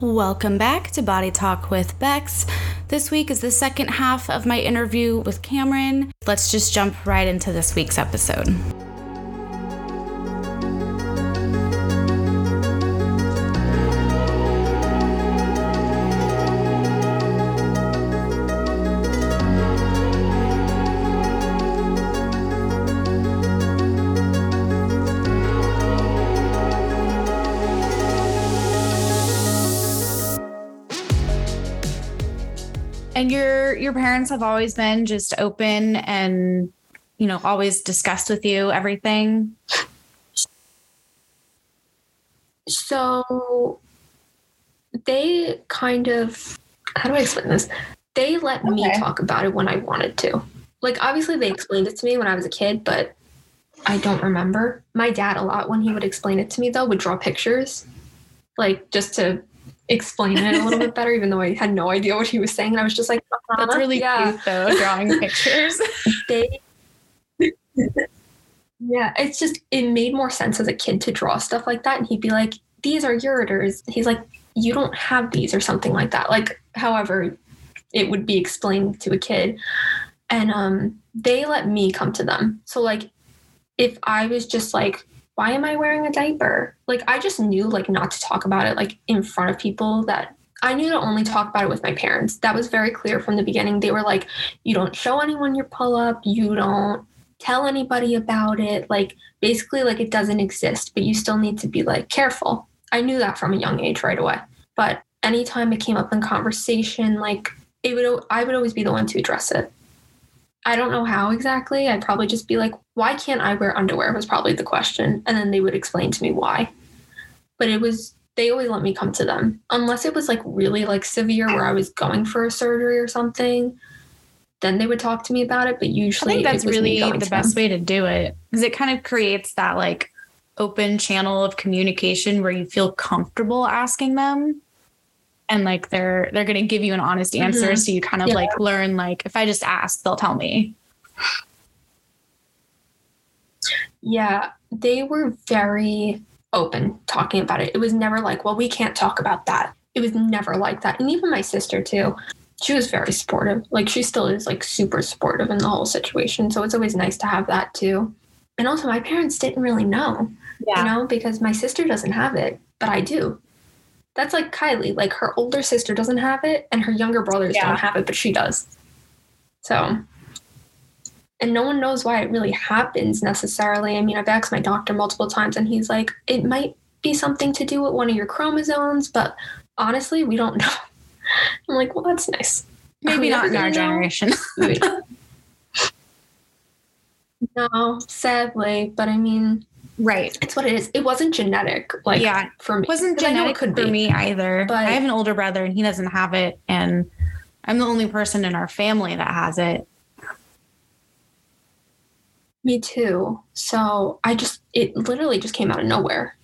Welcome back to Body Talk with Becks. This week is the second half of my interview with Camryn. Let's just jump right into this week's episode. And your your parents have always been just open and you know always discussed with you everything. So they kind of how do I explain this? They let me talk about it when I wanted to. Like obviously they explained it to me when I was a kid, but I don't remember. My dad a lot when he would explain it to me though would draw pictures. Like just to explain it a little bit better, even though I had no idea what he was saying. And I was just like, That's "Uh-huh, really yeah. cute though, drawing pictures. they yeah it's just it made more sense as a kid to draw stuff like that and he'd be like these are ureters he's like you don't have these or something like that like however it would be explained to a kid and um they let me come to them so like if i was just like why am i wearing a diaper like i just knew like not to talk about it like in front of people that I knew to only talk about it with my parents. That was very clear from the beginning. They were like, you don't show anyone your pull up, you don't tell anybody about it. Like, basically, like it doesn't exist, but you still need to be like careful. I knew that from a young age right away. But anytime it came up in conversation, like it would, I would always be the one to address it. I don't know how exactly. I'd probably just be like, why can't I wear underwear? was probably the question. And then they would explain to me why. But it was, they always let me come to them unless it was like really like severe where I was going for a surgery or something. Then they would talk to me about it, but usually, I think that's really the best them. way to do it because it kind of creates that like open channel of communication where you feel comfortable asking them and like they're they're going to give you an honest answer Mhm. so you kind of Yeah. like learn like if i just ask they'll tell me Yeah, they were very open talking about it. It was never like, well, we can't talk about that. It was never like that. And even my sister, too, she was very supportive. Like, she still is like super supportive in the whole situation. So it's always nice to have that, too. And also, my parents didn't really know, you know, because my sister doesn't have it, but I do. That's like Kylie. Like, her older sister doesn't have it, and her younger brothers Yeah. don't have it, but she does. So, and no one knows why it really happens necessarily. I mean, I've asked my doctor multiple times, and he's like, it might be something to do with one of your chromosomes, but honestly, we don't know. I'm like, well, that's nice. Maybe not in our know? generation no, sadly, but I mean, right it's what it is. It wasn't genetic, like yeah for me. it wasn't 'Cause I know genetic it could for be. me either but- i have an older brother and he doesn't have it and i'm the only person in our family that has it Me too. So I just, it literally just came out of nowhere.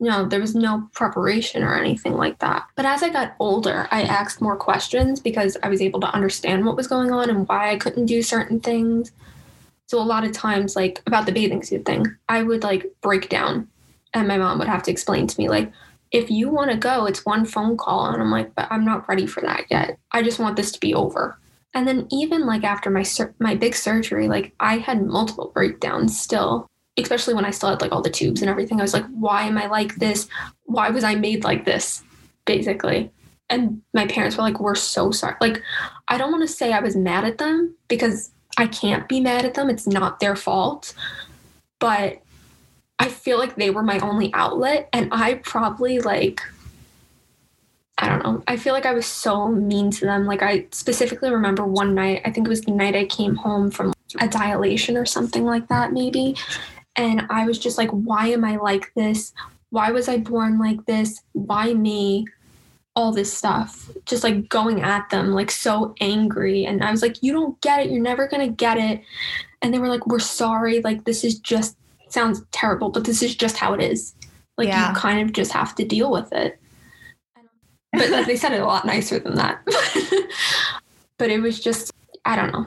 No, there was no preparation or anything like that. But as I got older, I asked more questions because I was able to understand what was going on and why I couldn't do certain things. So a lot of times, like about the bathing suit thing, I would like break down and my mom would have to explain to me, like, if you want to go, it's one phone call. And I'm like, but I'm not ready for that yet. I just want this to be over. And then even like after my sur- my big surgery, like I had multiple breakdowns still, especially when I still had like all the tubes and everything. I was like, why am I like this? Why was I made like this? Basically. And my parents were like, we're so sorry. Like, I don't want to say I was mad at them because I can't be mad at them. It's not their fault. But I feel like they were my only outlet. And I probably like I don't know. I feel like I was so mean to them. Like I specifically remember one night, I think it was the night I came home from a dilation or something like that, maybe. And I was just like, why am I like this? Why was I born like this? Why me? All this stuff. Just like going at them, like so angry. And I was like, you don't get it. You're never gonna get it. And they were like, we're sorry. Like this is just sounds terrible, but this is just how it is. Like Yeah. you kind of just have to deal with it but like, they said it a lot nicer than that. but it was just, I don't know.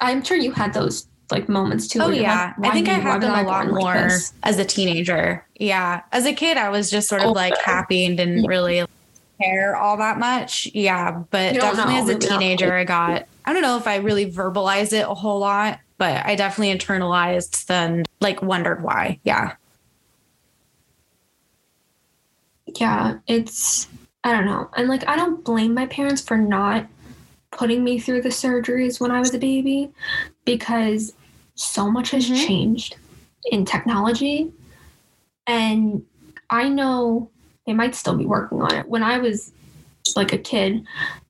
I'm sure you had those like moments too. Oh yeah, like, I think "Why I had them a lot born like more as a teenager. Yeah, as a kid, I was just sort of like happy and didn't Yeah. really care all that much. Yeah, but definitely know, as a teenager, I got, I don't know if I really verbalized it a whole lot, but I definitely internalized then like wondered why. Yeah. yeah, it's I don't know. And like I don't blame my parents for not putting me through the surgeries when I was a baby because so much has Mhm. changed in technology and I know they might still be working on it. When I was like a kid,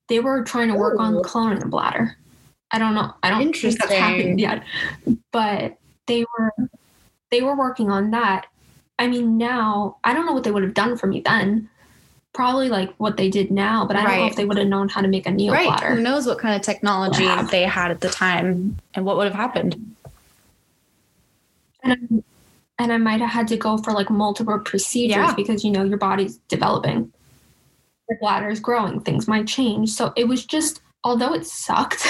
they were trying to work on cloning the bladder. I don't know. I don't think that's happened yet. But they were they were working on that. I mean, now I don't know what they would have done for me then. Probably like what they did now, but I don't know if they would have known how to make a neo Right. Who knows what kind of technology Yeah. they had at the time and what would have happened? And, and I might have had to go for like multiple procedures Yeah. because you know your body's developing. Your bladder is growing, things might change. So it was just, although it sucked,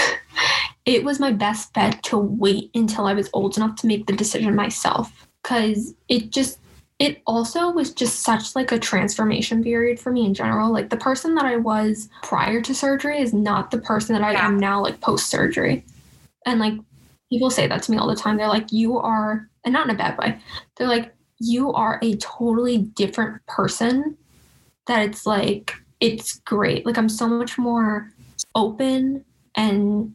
it was my best bet to wait until I was old enough to make the decision myself. Cause it just it also was just such like a transformation period for me in general. Like the person that I was prior to surgery is not the person that I Yeah. am now like post surgery. And like people say that to me all the time. They're like, you are and not in a bad way. They're like, you are a totally different person that it's like it's great. Like I'm so much more open and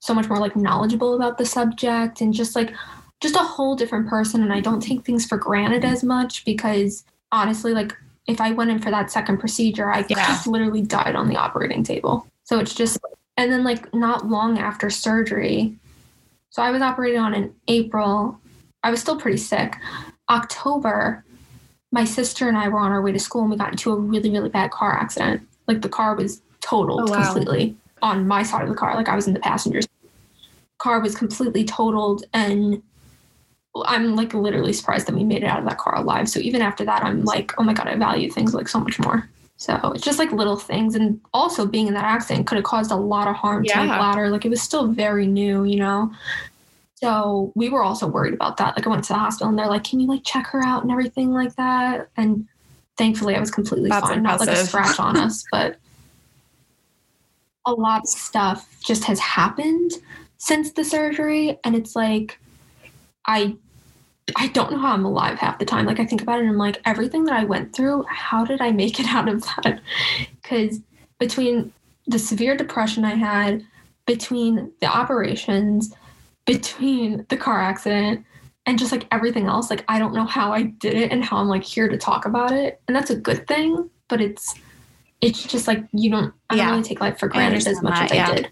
so much more like knowledgeable about the subject and just like just a whole different person and I don't take things for granted as much because honestly like if I went in for that second procedure I Yeah. have literally died on the operating table. So it's just and then like not long after surgery so I was operated on in April. I was still pretty sick. October my sister and I were on our way to school and we got into a really really bad car accident. Like the car was totaled Oh, wow. completely on my side of the car like I was in the passenger's car was completely totaled and I'm like literally surprised that we made it out of that car alive. So even after that, I'm like, oh my god, I value things like so much more. So it's just like little things, and also being in that accident could have caused a lot of harm to my bladder. Like it was still very new, you know. So we were also worried about that. Like I went to the hospital, and they're like, "Can you like check her out and everything like that?" And thankfully, I was completely That's fine. Not like a scratch on us, but a lot of stuff just has happened since the surgery, and it's like I I don't know how I'm alive half the time. Like I think about it and I'm like, everything that I went through, how did I make it out of that? Because between the severe depression I had, between the operations, between the car accident, and just like everything else, like I don't know how I did it and how I'm like here to talk about it. And that's a good thing, but it's it's just like you don't I Yeah. don't really take life for granted as much that, as yeah. I did.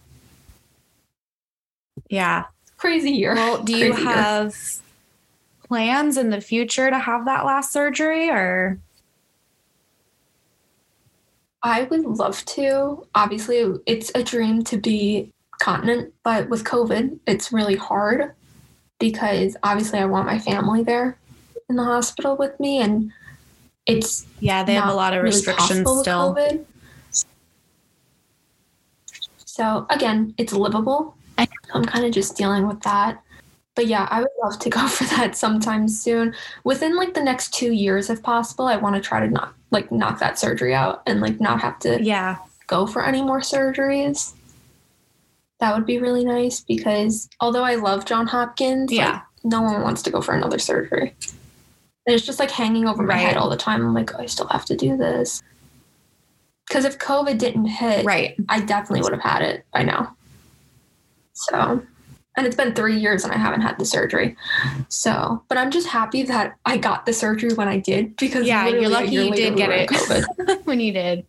Yeah. Crazy year. Well, do you Crazy year. have plans in the future to have that last surgery or I would love to. Obviously, it's a dream to be continent, but with COVID, it's really hard because obviously I want my family there in the hospital with me, and it's yeah, they have a lot of really restrictions with still. COVID. So again, it's livable. I'm kind of just dealing with that. But yeah, I would love to go for that sometime soon. Within like the next two years, if possible, I want to try to not like knock that surgery out and like not have to Yeah. go for any more surgeries. That would be really nice because although I love John Hopkins, like, Yeah. no one wants to go for another surgery. And it's just like hanging over my head all the time. I'm like, oh, I still have to do this. Because if COVID didn't hit, Right. I definitely would have had it by now. So, and it's been three years and I haven't had the surgery. So, but I'm just happy that I got the surgery when I did because Yeah, you're lucky you did get it. COVID. when you did.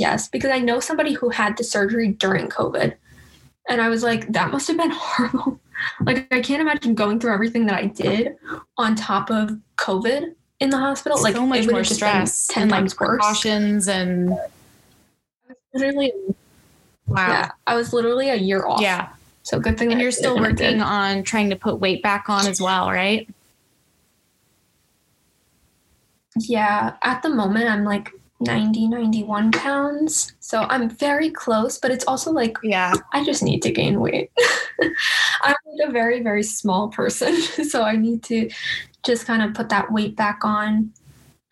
Yes, because I know somebody who had the surgery during COVID. And I was like, that must have been horrible. like, I can't imagine going through everything that I did on top of COVID in the hospital. like, so much more have just been stress 10 and like times worse. precautions and Literally, wow. yeah, I was literally a year off. Yeah. So good thing And you're still when I did. working on trying to put weight back on as well, right? Yeah, at the moment, I'm like 90, 91 pounds. So I'm very close, but it's also like Yeah. I just need to gain weight. I'm like a very, very small person. So I need to just kind of put that weight back on.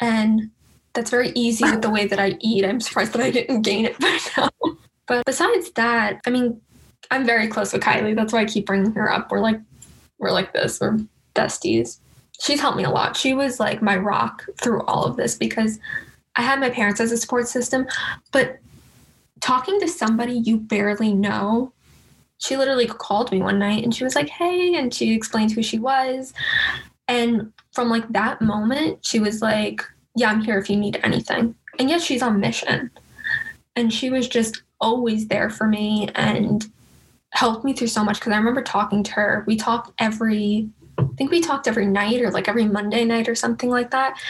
And That's very easy with the way that I eat. I'm surprised that I didn't gain it by now. But besides that, I mean, I'm very close with Kylie. That's why I keep bringing her up. We're like, we're like this. We're besties. She's helped me a lot. She was like my rock through all of this because I had my parents as a support system, but talking to somebody you barely know, she literally called me one night and she was like, "Hey," and she explained who she was. And from like that moment, she was like, "Yeah, I'm here if you need anything." And yet she's on mission. And she was just always there for me and helped me through so much because I remember talking to her. We talked every I think we talked every night or like every Monday night or something like that.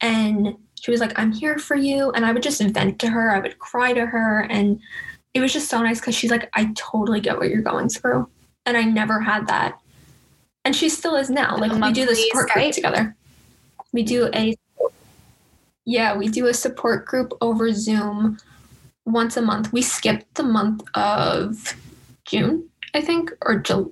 And she was like, I'm here for you. And I would just vent to her. I would cry to her. And it was just so nice because she's like, I totally get what you're going through. And I never had that. And she still is now. Like we do the support group together. We do a yeah, we do a support group over Zoom once a month. We skipped the month of June, I think, or July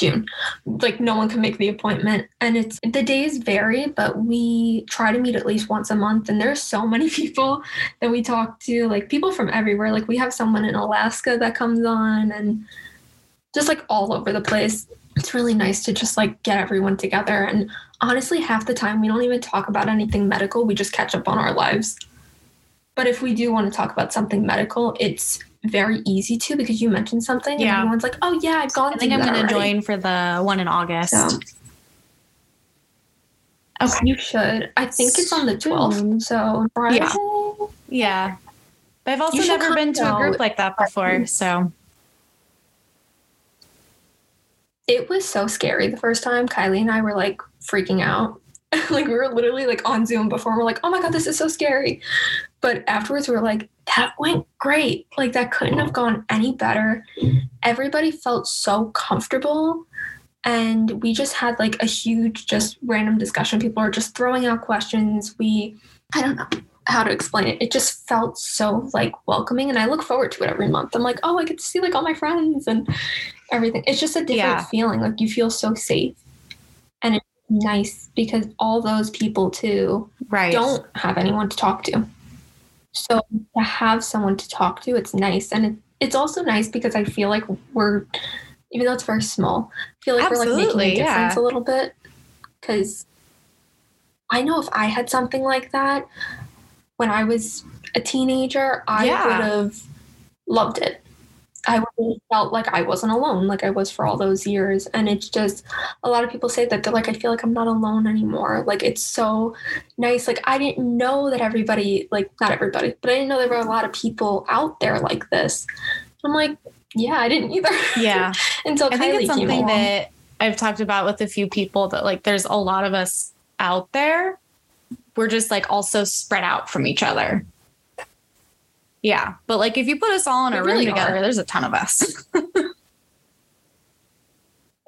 June. Like no one can make the appointment. And it's the days vary, but we try to meet at least once a month. And there's so many people that we talk to, like people from everywhere. Like we have someone in Alaska that comes on and just like all over the place. It's really nice to just like get everyone together. And honestly, half the time we don't even talk about anything medical. We just catch up on our lives. But if we do want to talk about something medical, it's very easy to because you mentioned something yeah. and everyone's like, oh yeah, I've gone. I think I'm going to join for the one in August. So. Okay. You should. I think it's on the 12th. So Friday. Yeah. Yeah. But I've also never been to a group like that before. So it was so scary the first time. Kylie and I were like freaking out. like we were literally like on Zoom before. we're like, oh my God, this is so scary. But afterwards, we were like, that went great. Like, that couldn't have gone any better. Everybody felt so comfortable. And we just had like a huge, just random discussion. People are just throwing out questions. We, I don't know how to explain it. It just felt so like welcoming. And I look forward to it every month. I'm like, oh, I get to see like all my friends and everything. It's just a different yeah. feeling. Like, you feel so safe. Nice because all those people too right. don't have anyone to talk to. So to have someone to talk to, it's nice. And it, it's also nice because I feel like we're, even though it's very small, I feel like Absolutely, we're like making a difference yeah. a little bit. Because I know if I had something like that when I was a teenager, I yeah. would have loved it. I really felt like I wasn't alone, like I was for all those years. And it's just a lot of people say that they're like, I feel like I'm not alone anymore. Like it's so nice. Like I didn't know that everybody, like not everybody, but I didn't know there were a lot of people out there like this. I'm like, yeah, I didn't either. Yeah. Until I Kylie think it's something that I've talked about with a few people that like there's a lot of us out there. We're just like also spread out from each other. Yeah. But like if you put us all in a room together, are. there's a ton of us.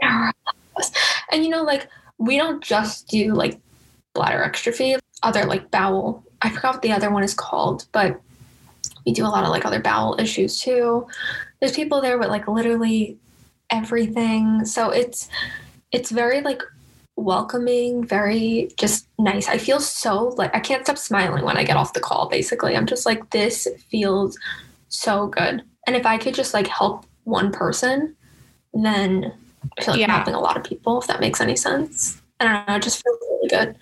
and you know, like we don't just do like bladder exstrophy, other like bowel. I forgot what the other one is called, but we do a lot of like other bowel issues too. There's people there with like literally everything. So it's it's very like welcoming, very just nice. I feel so like I can't stop smiling when I get off the call, basically. I'm just like, this feels so good. And if I could just like help one person, then I feel like yeah. I'm helping a lot of people, if that makes any sense. I don't know, it just feels really good.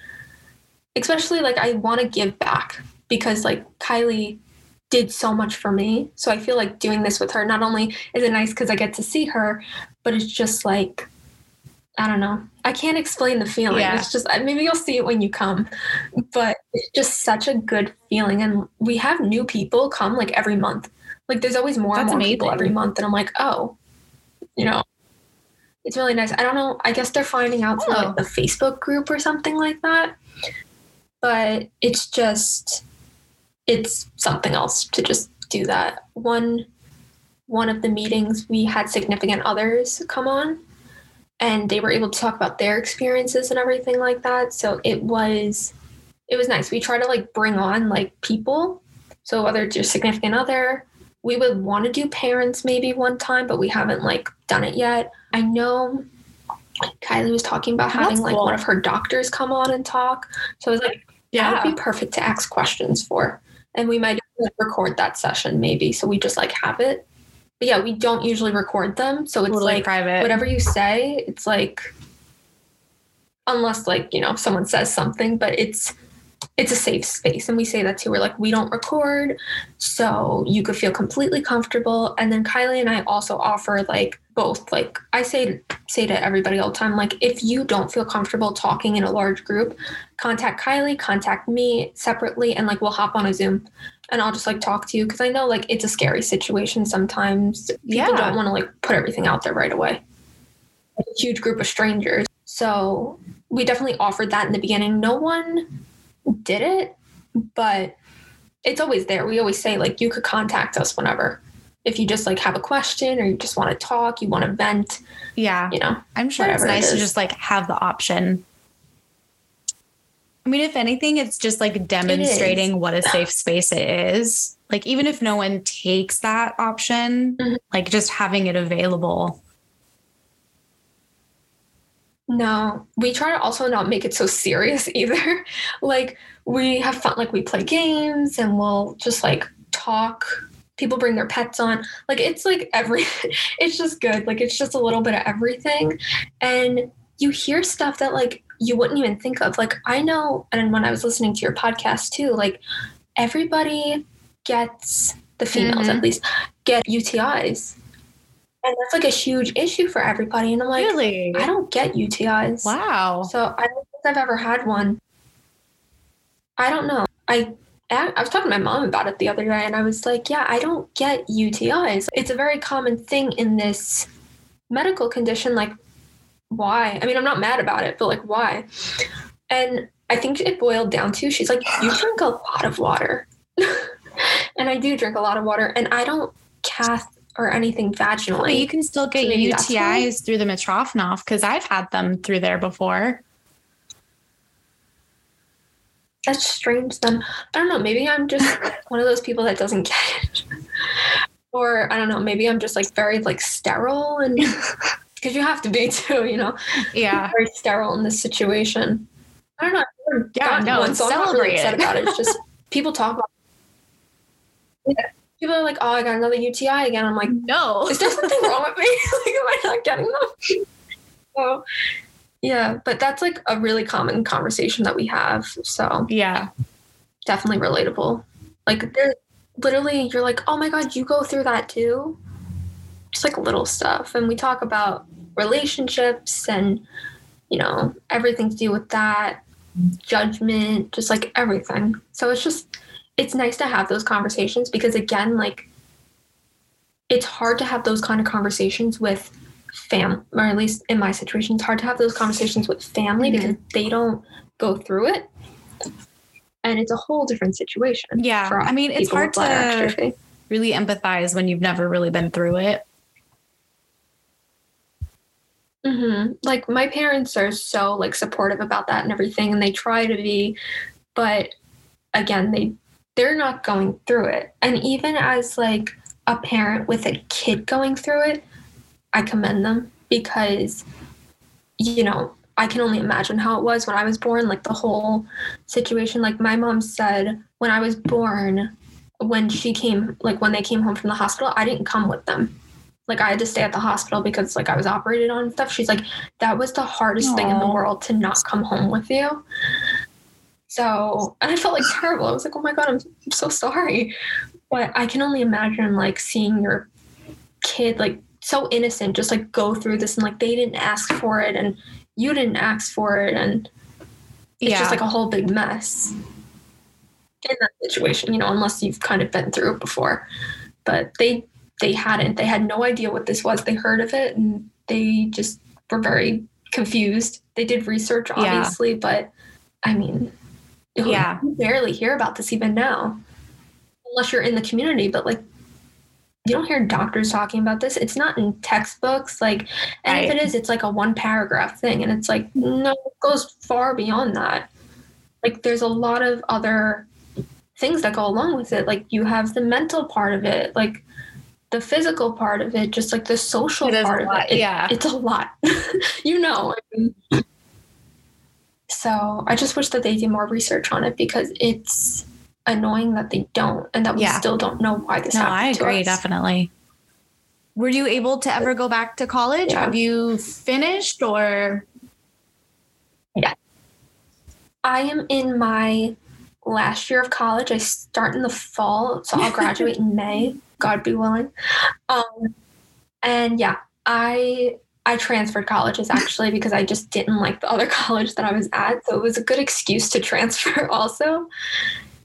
Especially like I want to give back because like Kylie did so much for me. So I feel like doing this with her, not only is it nice because I get to see her, but it's just like I don't know. I can't explain the feeling. Yeah. It's just maybe you'll see it when you come, but it's just such a good feeling. And we have new people come like every month. Like there's always more That's and more amazing. people every month, and I'm like, oh, you know, it's really nice. I don't know. I guess they're finding out through oh. like the Facebook group or something like that. But it's just, it's something else to just do that. One, one of the meetings we had significant others come on and they were able to talk about their experiences and everything like that. So it was it was nice. We try to like bring on like people. So whether it's your significant other, we would want to do parents maybe one time, but we haven't like done it yet. I know Kylie was talking about having like one of her doctors come on and talk. So I was like, that Yeah. would be perfect to ask questions for. And we might record that session maybe. So we just like have it. But yeah, we don't usually record them. So it's Totally like private. whatever you say, it's like unless like, you know, someone says something, but it's it's a safe space. And we say that too. We're like, we don't record. So you could feel completely comfortable. And then Kylie and I also offer like both. Like I say say to everybody all the time, like if you don't feel comfortable talking in a large group, contact Kylie, contact me separately, and like we'll hop on a Zoom and I'll just like talk to you because I know like it's a scary situation sometimes. People Yeah. don't want to like put everything out there right away. Like, a huge group of strangers. So we definitely offered that in the beginning. No one did it, but it's always there. We always say like you could contact us whenever. If you just like have a question or you just want to talk, you want to vent, yeah. you know. I'm sure it's whatever it nice to just like have the option. I mean, if anything, it's just like demonstrating what a safe space it is. Like, even if no one takes that option, Mhm. like just having it available. No, we try to also not make it so serious either. like we have fun, like we play games and we'll just like talk. People bring their pets on. Like it's like every, it's just good. Like it's just a little bit of everything. And you hear stuff that like you wouldn't even think of. Like I know, and when I was listening to your podcast too, like everybody gets, the females Mhm. at least, get UTIs. And that's like a huge issue for everybody. And I'm like, really? I don't get UTIs. Wow. So I don't think I've ever had one. I don't know. I I I was talking to my mom about it the other day, and I was like, "Yeah, I don't get UTIs. It's a very common thing in this medical condition. Like, why? I mean, I'm not mad about it, but like, why?" And I think it boiled down to she's like, "You drink a lot of water," and I do drink a lot of water, and I don't cath or anything But vaginally. you can still get So maybe that's why? UTIs through the Mitrofanoff because I've had them through there before. That's strange then. I don't know. Maybe I'm just one of those people that doesn't get it. Or I don't know, maybe I'm just like very like sterile and because you have to be too, you know, Yeah. very sterile in this situation. I don't know. I've never Yeah, no, one, so I'm not really celebrate upset it. about it. It's just people talk about yeah. People are like, oh, I got another UTI again. I'm like, No. is there something wrong with me? like, am I not getting them? so, yeah, but that's like a really common conversation that we have. So, Yeah. definitely relatable. Like there literally you're like, "Oh my god, you go through that too?" Just like little stuff. And we talk about relationships and you know, everything to do with that, judgment, just like everything. So it's just it's nice to have those conversations because again, like it's hard to have those kind of conversations with fam or at least in my situation, it's hard to have those conversations with family Mhm. because they don't go through it and it's a whole different situation. Yeah. I mean, it's hard to really empathize when you've never really been through it. Hmm Like my parents are so like supportive about that and everything, and they try to be, but again, they they're not going through it. And even as like a parent with a kid going through it, I commend them because you know I can only imagine how it was when I was born. Like the whole situation. Like my mom said when I was born, when she came, like when they came home from the hospital, I didn't come with them. Like I had to stay at the hospital because like I was operated on and stuff. She's like, that was the hardest thing in the world to not come home with you. So, and I felt like terrible. I was like, oh my God, I'm, I'm so sorry. But I can only imagine like seeing your kid like so innocent just like go through this and like they didn't ask for it and you didn't ask for it and it's yeah. just like a whole big mess in that situation, you know, unless you've kind of been through it before. But they they hadn't. They had no idea what this was. They heard of it and they just were very confused. They did research, Yeah. obviously, but I mean, Yeah. you barely hear about this even now, unless you're in the community. But like, you don't hear doctors talking about this. It's not in textbooks. Like, and if it is, it's like a one paragraph thing, and it's like no, it goes far beyond that. Like, there's a lot of other things that go along with it. Like, you have the mental part of it, like the physical part of it, just like the social It part of it. It- yeah. it's a lot. you know. So I just wish that they did more research on it because it's annoying that they don't and that we Yeah. still don't know why this No, happened. I agree, definitely. Were you able to ever go back to college? Yeah. Have you finished or Yeah. I am in my last year of college. I start in the fall, so I'll graduate in May, God be willing. Um, and yeah, I I transferred colleges actually because I just didn't like the other college that I was at, so it was a good excuse to transfer also.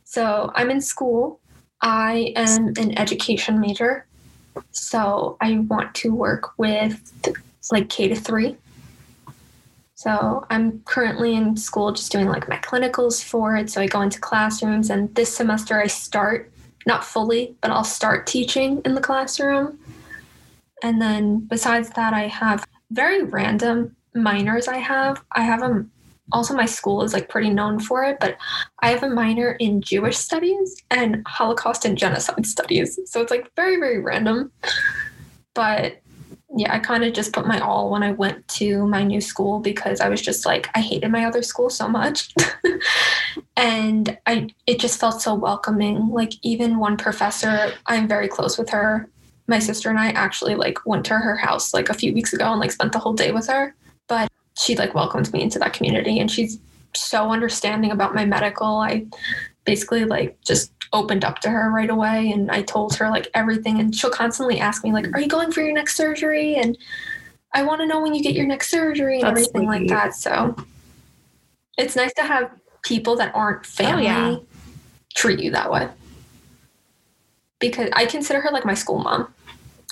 So I'm in school. I am an education major, so I want to work with like K to three. So I'm currently in school just doing like my clinicals for it. So I go into classrooms and this semester I start, not fully, but I'll start teaching in the classroom. And then besides that, I have very random minors I have. I have a also my school is like pretty known for it, but I have a minor in Jewish studies and Holocaust and genocide studies. So it's like very, very random. But yeah, I kind of just put my all when I went to my new school because I was just like I hated my other school so much. and I it just felt so welcoming. Like even one professor, I'm very close with her. My sister and I actually like went to her house like a few weeks ago and like spent the whole day with her. But she like welcomed me into that community and she's so understanding about my medical. I basically like just opened up to her right away and I told her like everything and she'll constantly ask me like mm. are you going for your next surgery? And I want to know when you get your next surgery and That's everything like that so it's nice to have people that aren't oh, family yeah. treat you that way. Because I consider her like my school mom.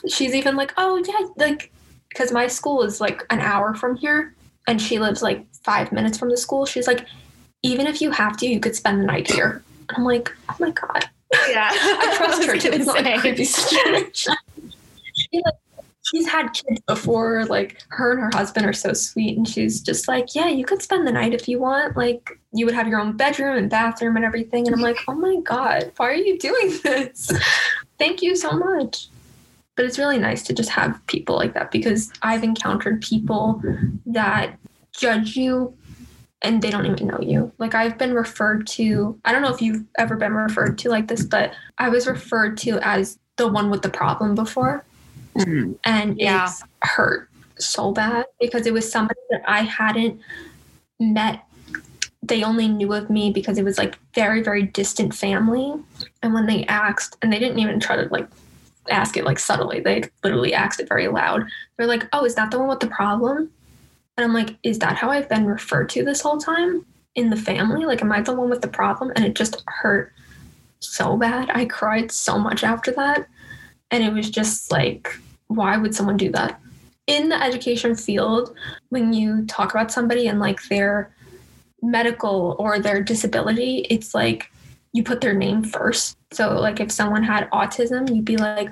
She's even like oh yeah like because my school is like an hour from here and she lives like 5 minutes from the school. She's like even if you have to you could spend the night here I'm like, oh my god, Yeah. I trust her too. It's not like a creepy situation. Like, she's had kids before. Like her and her husband are so sweet, and she's just like, yeah, you could spend the night if you want. Like you would have your own bedroom and bathroom and everything. And I'm like, oh my god, why are you doing this? Thank you so much. But it's really nice to just have people like that because I've encountered people that judge you and they don't even know you. Like I've been referred to, I don't know if you've ever been referred to like this, but I was referred to as the one with the problem before. Mhm. And Yeah. it's hurt so bad because it was somebody that I hadn't met. They only knew of me because it was like very, very distant family. And when they asked, and they didn't even try to like ask it like subtly, they literally asked it very loud. They're like, Oh, is that the one with the problem? And I'm like, is that how I've been referred to this whole time in the family? Like, am I the one with the problem? And it just hurt so bad. I cried so much after that. And it was just like, why would someone do that? In the education field, when you talk about somebody and like their medical or their disability, it's like you put their name first. So, like, if someone had autism, you'd be like,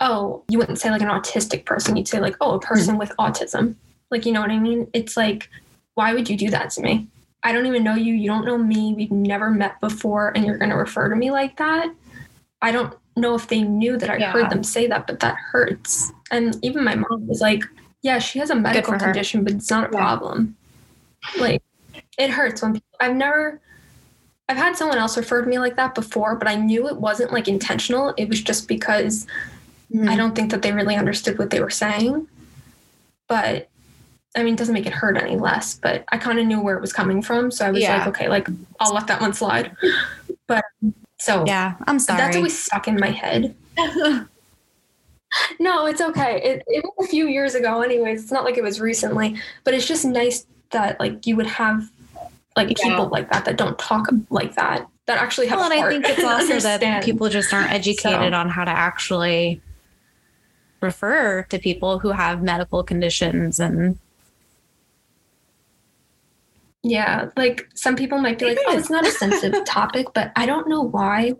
oh, you wouldn't say like an autistic person. You'd say, like, oh, a person mm-hmm. with autism. Like, you know what I mean? It's like, why would you do that to me? I don't even know you. You don't know me. We've never met before, and you're going to refer to me like that. I don't know if they knew that I Yeah. heard them say that, but that hurts. And even my mom was like, yeah, she has a medical condition, but it's not a Yeah. problem. Like, it hurts when people, I've never, I've had someone else refer to me like that before, but I knew it wasn't like intentional. It was just because Mm-hmm. I don't think that they really understood what they were saying. But I mean, it doesn't make it hurt any less, but I kind of knew where it was coming from. So I was Yeah. like, okay, like I'll let that one slide. But so Yeah, I'm sorry. that's always stuck in my head. No, it's okay. It, it was a few years ago, anyways. It's not like it was recently, but it's just nice that like you would have like Yeah. people like that that don't talk like that that actually have well, and I think it's also that people just aren't educated So- on how to actually refer to people who have medical conditions and Yeah, like some people might be like, "Oh, it's not a sensitive topic," but I don't know why.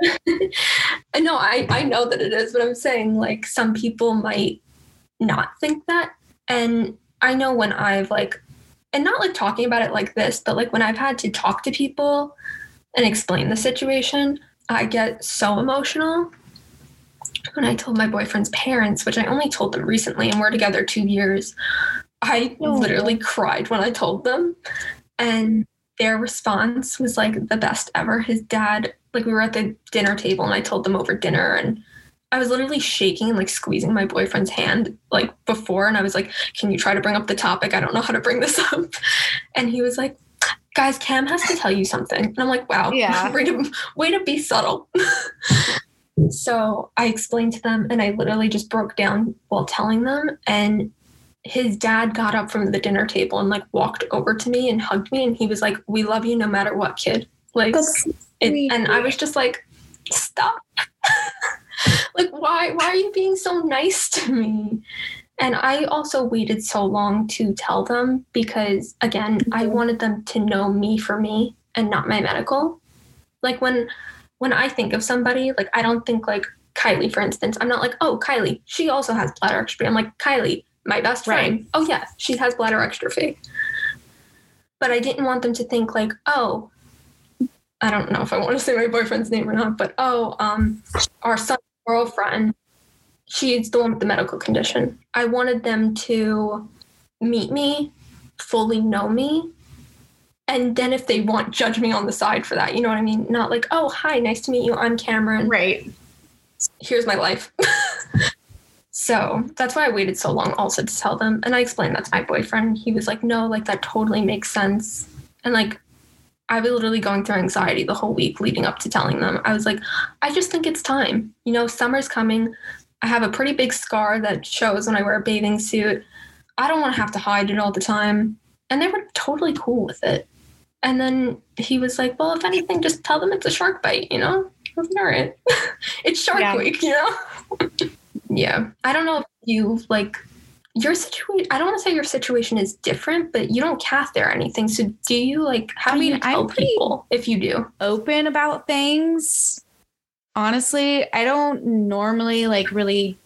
no, I I know that it is, but I'm saying like some people might not think that, and I know when I've like, and not like talking about it like this, but like when I've had to talk to people and explain the situation, I get so emotional. When I told my boyfriend's parents, which I only told them recently, and we're together two years, I Oh. literally cried when I told them. And their response was like the best ever. His dad, like we were at the dinner table and I told them over dinner and I was literally shaking and like squeezing my boyfriend's hand like before and I was like, "Can you try to bring up the topic? I don't know how to bring this up." And he was like, "Guys, Cam has to tell you something." And I'm like, "Wow. Yeah. way, to, way to be subtle." so, I explained to them and I literally just broke down while telling them and his dad got up from the dinner table and like walked over to me and hugged me and he was like, "We love you no matter what, kid." Like it, and I was just like, "Stop." like why why are you being so nice to me? And I also waited so long to tell them because again, I mm-hmm. wanted them to know me for me and not my medical. Like when when I think of somebody, like I don't think like Kylie, for instance. I'm not like, oh, Kylie, she also has bladder exstrophy. I'm like, Kylie, my best friend. Right. Oh yeah, she has bladder exstrophy. But I didn't want them to think like, oh, I don't know if I want to say my boyfriend's name or not, but oh, um, our son's girlfriend, she's the one with the medical condition. I wanted them to meet me, fully know me, and then if they want, judge me on the side for that. You know what I mean? Not like, oh, hi, nice to meet you. I'm Camryn. right. Here's my life. so that's why I waited so long also to tell them. And I explained that to my boyfriend. He was like, no, like that totally makes sense. And like, I was literally going through anxiety the whole week leading up to telling them. I was like, I just think it's time. You know, summer's coming. I have a pretty big scar that shows when I wear a bathing suit. I don't want to have to hide it all the time. And they were totally cool with it. And then he was like, Well, if anything, just tell them it's a shark bite, you know? I was like, All right. it's Shark Yeah. Week, you know? yeah. I don't know if you like your situation I don't want to say your situation is different, but you don't cath or anything. So do you like how I do you tell I'm people if you do? Open about things. Honestly, I don't normally like really.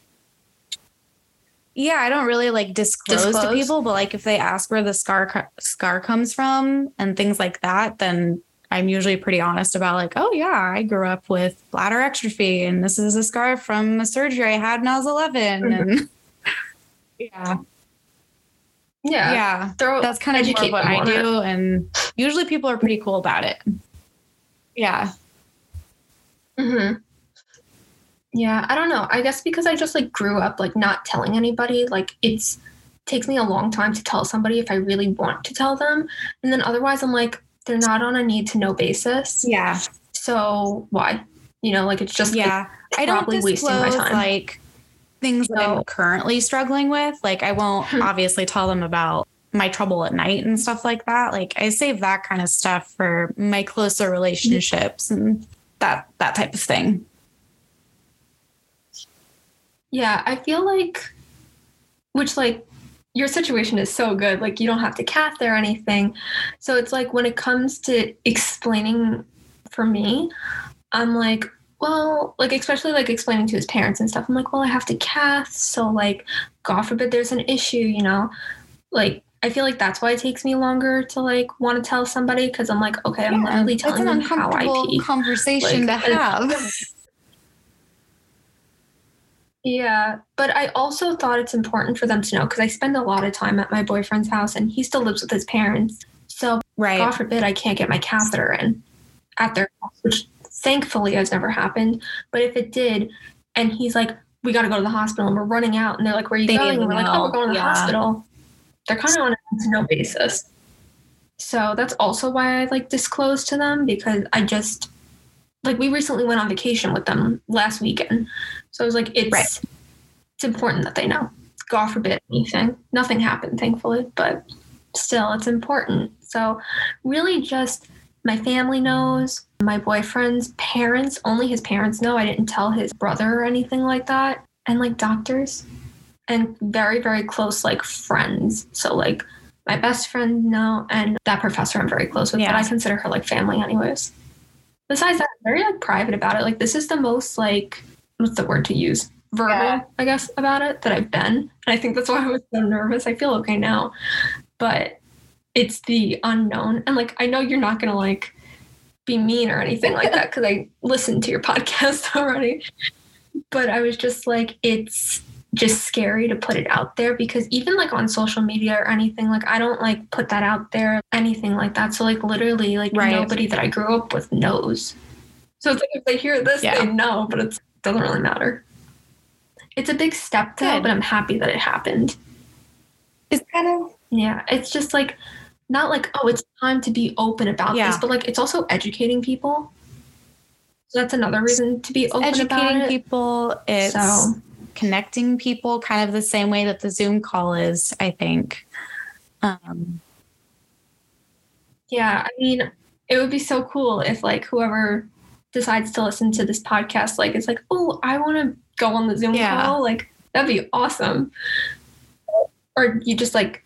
Yeah, I don't really like disclose, to people, but like if they ask where the scar scar comes from and things like that, then I'm usually pretty honest about like, oh yeah, I grew up with bladder exstrophy, and this is a scar from a surgery I had when I was 11, Mhm. and yeah, Yeah. yeah, Throw that's kind of more what I do, and usually people are pretty cool about it. Yeah, hmm Yeah, I don't know. I guess because I just like grew up like not telling anybody, like it's takes me a long time to tell somebody if I really want to tell them. And then otherwise I'm like, they're not on a need to know basis. yeah. So why? You know, like it's just like, yeah i don't probably wasting my disclose like things that i'm currently struggling with like i won't Hmm. obviously tell them about my trouble at night and stuff like that like i save that kind of stuff for my closer relationships and that that type of thing yeah, I feel like which like your situation is so good. Like you don't have to cath or anything. So it's like when it comes to explaining for me, I'm like, well, like especially like explaining to his parents and stuff. I'm like, well, I have to cath, so like, God forbid there's an issue, you know, like. I feel like that's why it takes me longer to like want to tell somebody because I'm like, okay, I'm literally telling them how I uncomfortable pee. conversation Like, to have Yeah, but I also thought it's important for them to know because I spend a lot of time at my boyfriend's house and he still lives with his parents. So, right God forbid, I can't get my catheter in at their house, which thankfully has never happened. But if it did, and he's like, we got to go to the hospital and we're running out, and they're like, where are you They going? And we're like, oh, we're going to the Yeah. hospital. They're kind of on a to know basis. So that's also why I like disclose to them because I just like we recently went on vacation with them last weekend. So I was like, it's Right. it's important that they know. God forbid anything. Nothing happened, thankfully, but still it's important. So really just my family knows, my boyfriend's parents, only his parents know. I didn't tell his brother or anything like that. And like doctors and very, very close like friends. So like my best friend know and that professor I'm very close with, Yeah. but I consider her like family anyways. Besides that, I'm very like private about it. Like this is the most like what's the word to use? Verbal, Yeah. I guess, about it that I've been. And I think that's why I was so nervous. I feel okay now. But it's the unknown. And like I know you're not gonna like be mean or anything like that because I listened to your podcast already. But I was just like, it's just scary to put it out there because even like on social media or anything, like I don't like put that out there, anything like that. So like literally like Right. nobody that I grew up with knows. So it's like if they hear this, Yeah. they know, but it doesn't really matter. It's a big step though, Good. but I'm happy that it happened. It's kind of Yeah. It's just like not like, oh, it's time to be open about Yeah. this, but like it's also educating people. So that's another reason to be open about educating it. people. It's So connecting people kind of the same way that the Zoom call is, I think. Um, Yeah, I mean, it would be so cool if like whoever decides to listen to this podcast, like it's like, oh, I want to go on the Zoom Yeah. call. Like that'd be awesome. Or you just like,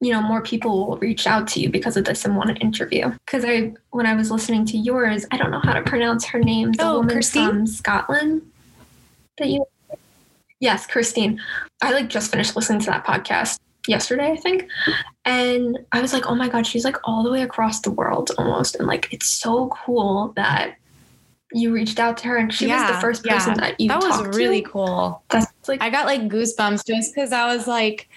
you know, more people will reach out to you because of this and want to interview. Because I, when I was listening to yours, I don't know how to pronounce her name. The Oh, woman Christine? from Scotland that you. Yes, Christine. I like just finished listening to that podcast yesterday, I think. And I was like, oh my God, she's like all the way across the world almost. And like, it's so cool that you reached out to her and she was the first yeah. person that you that was really to. cool. That's like, I got like goosebumps just because I was like,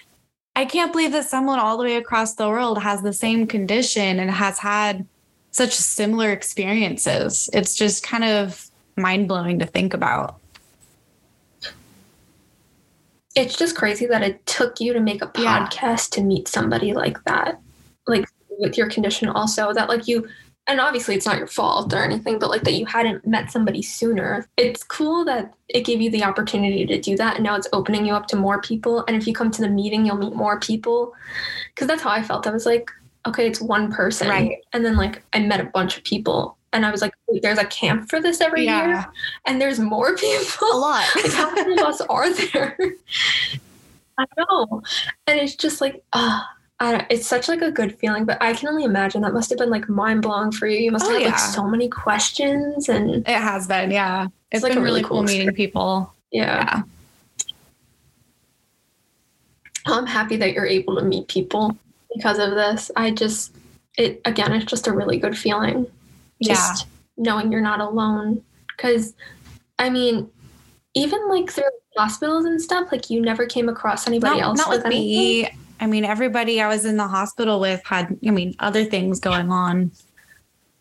I can't believe that someone all the way across the world has the same condition and has had such similar experiences. It's just kind of mind blowing to think about. it's just crazy that it took you to make a Yeah. podcast to meet somebody like that. Like with your condition also that like you and obviously it's not your fault or anything, but like that you hadn't met somebody sooner. It's cool that it gave you the opportunity to do that and now it's opening you up to more people. And if you come to the meeting, you'll meet more people. Cause that's how I felt. I was like, okay, it's one person. Right. And then like I met a bunch of people and I was like, wait, there's a camp for this every Yeah. year. And there's more people. A lot. like how many of us are there? I know. And it's just like, ah, don't, it's such like a good feeling, but I can only imagine that must have been like mind blowing for you. You must Oh, have had like so many questions and It has been, yeah. It's like been a really cool cool meeting people. yeah. Yeah. I'm happy that you're able to meet people because of this. I just it again, it's just a really good feeling. Just knowing you're not alone. Cause I mean, even like through hospitals and stuff, like you never came across anybody Not, else not with anything? me. I mean, everybody I was in the hospital with had, I mean, other things going on.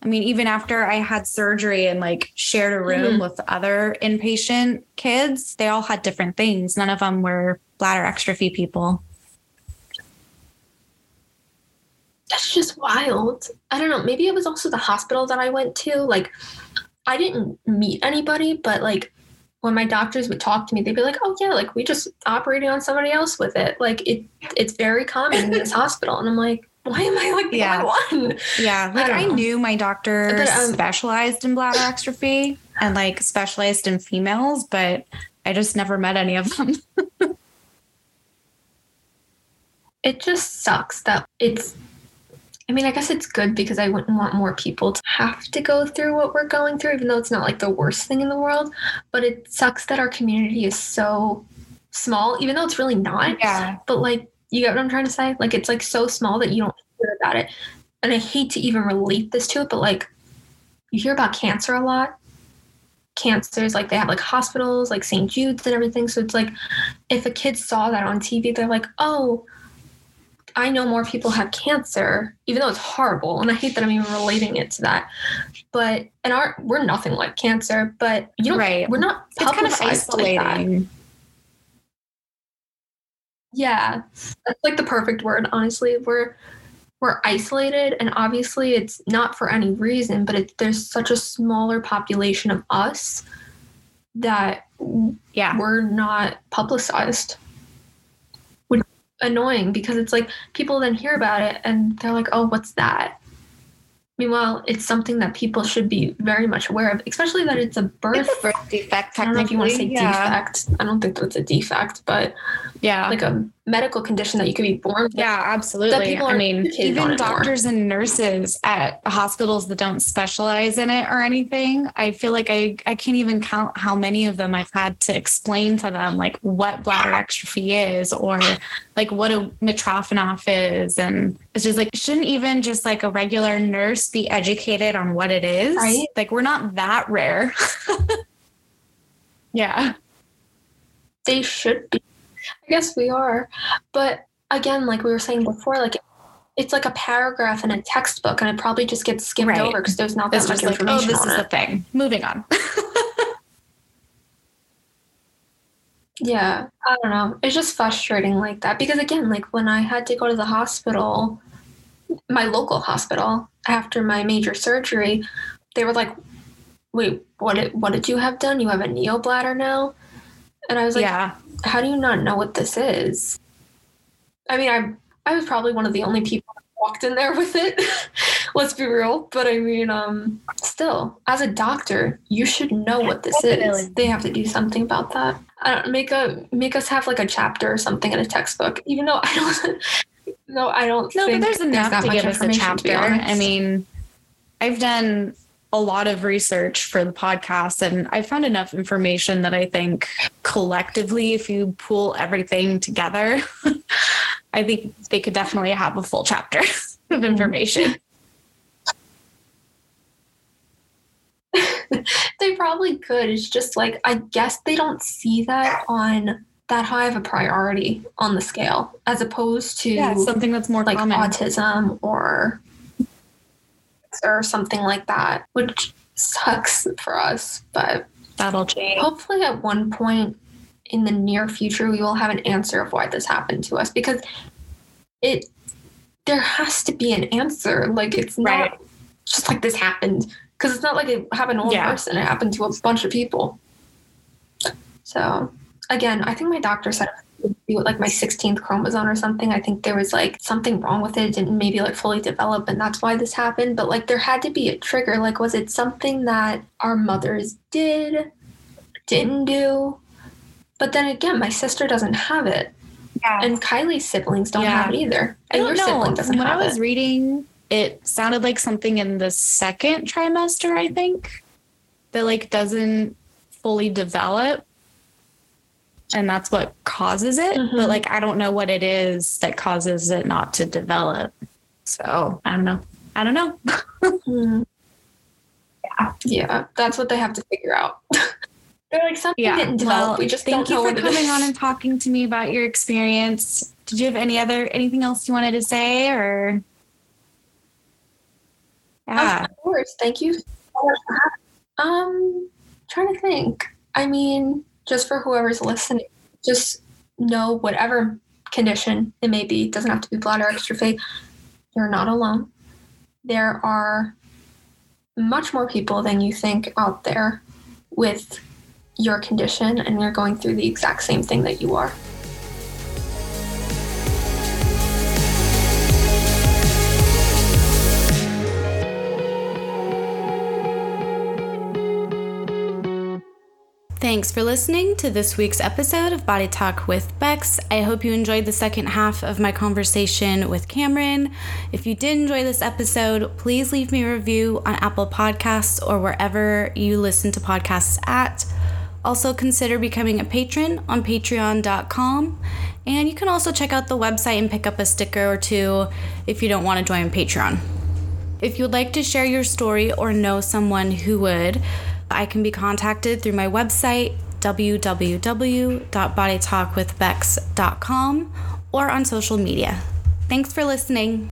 I mean, even after I had surgery and like shared a room Mhm. with other inpatient kids, they all had different things. None of them were bladder exstrophy people. That's just wild. I don't know. Maybe it was also the hospital that I went to. Like, I didn't meet anybody, but like when my doctors would talk to me, they'd be like, "Oh yeah, like we just operated on somebody else with it. Like it, it's very common in this hospital." And I'm like, "Why am I like the Yeah. only one?" Yeah, like don't I, knew my doctor But, um, specialized in bladder exstrophy and like specialized in females, but I just never met any of them. It just sucks that it's. I mean, I guess it's good because I wouldn't want more people to have to go through what we're going through, even though it's not like the worst thing in the world. But it sucks that our community is so small, even though it's really not. Yeah. But like, you get what I'm trying to say? Like, it's like so small that you don't hear about it. And I hate to even relate this to it, but like, you hear about cancer a lot. Cancers, like, they have like hospitals, like St. Jude's and everything. So it's like, if a kid saw that on TV, they're like, oh, I know more people have cancer, even though it's horrible. And I hate that I'm even relating it to that. But, and our, we're nothing like cancer, but you don't, Right. we're not It's kind of publicized like isolating. Yeah, that's like the perfect word. Honestly, we're we're isolated, and obviously, it's not for any reason. But it, there's such a smaller population of us that yeah. we're not publicized. Annoying because it's like people then hear about it and they're like, "Oh, what's that?" Meanwhile, it's something that people should be very much aware of, especially that it's a birth. It's a birth defect, I don't know if you want to say yeah. defect. I don't think that's a defect, but Yeah. like a medical condition that you could be born with. Yeah, absolutely. I mean, even doctors and nurses at hospitals that don't specialize in it or anything, I feel like I, I can't even count how many of them I've had to explain to them like what bladder exstrophy is or like what a Mitrofanoff is. And it's just like, shouldn't even just like a regular nurse be educated on what it is? Right. Like, we're not that rare. yeah. they should be. I guess we are. But again, like we were saying before, like it's like a paragraph in a textbook and it probably just gets skimmed Right. over because there's not It's that much just like, oh, this is it. the thing. Moving on. Yeah, I don't know. It's just frustrating like that because again, like when I had to go to the hospital, my local hospital after my major surgery, they were like, "Wait, what? Did, what did you have done? You have a neobladder now?" And I was like, yeah. "How do you not know what this is?" I mean, I I was probably one of the only people that walked in there with it. Let's be real, but I mean, um, still, as a doctor, you should know what this Definitely. is. They have to do something about that. I don't make a make us have like a chapter or something in a textbook, even though I don't. No, I don't. No, but there's enough that to give us a information, to be chapter. I mean, I've done a lot of research for the podcast and I found enough information that I think collectively, if you pull everything together, I think they could definitely have a full chapter of mm-hmm. information. they probably could. It's just like I guess they don't see that on that high of a priority on the scale, as opposed to Yeah, something that's more like common. autism or or something like that, which sucks for us. But That'll change. hopefully, at one point in the near future, we will have an answer of why this happened to us because it there has to be an answer. Like it's not Right. just like this happened because it's not like it happened to one Yeah. person; it happened to a bunch of people. So again, I think my doctor said it would with like my 16th chromosome or something. I think there was like something wrong with it, it didn't maybe like fully develop, and that's why this happened. But like there had to be a trigger. Like, was it something that our mothers did, didn't do? But then again, my sister doesn't have it, Yeah. and Kylie's siblings don't Yeah. have it either, and don't your know. sibling doesn't When have I was it. reading, it sounded like something in the second trimester, I think, that like doesn't fully develop. And that's what causes it. Mhm. But like I don't know what it is that causes it not to develop. So I don't know. I don't know. Hmm. Yeah, yeah, that's what they have to figure out. They're like something Yeah. didn't develop. Well, we just thank don't you for coming on and talking to me about your experience. Did you have any other anything else you wanted to say or yeah. Of course. Thank you so much for having Um, trying to think. I mean, just for whoever's listening, just know whatever condition it may be, doesn't have to be bladder exstrophy, you're not alone. There are much more people than you think out there with your condition, and you're going through the exact same thing that you are. Thanks for listening to this week's episode of Body Talk with Becks. I hope you enjoyed the second half of my conversation with Camryn. If you did enjoy this episode, please leave me a review on Apple Podcasts or wherever you listen to podcasts at. Also, consider becoming a patron on patreon.com. And you can also check out the website and pick up a sticker or two if you don't want to join Patreon. If you would like to share your story or know someone who would, I can be contacted through my website, www.bodytalkwithbex.com, or on social media. Thanks for listening.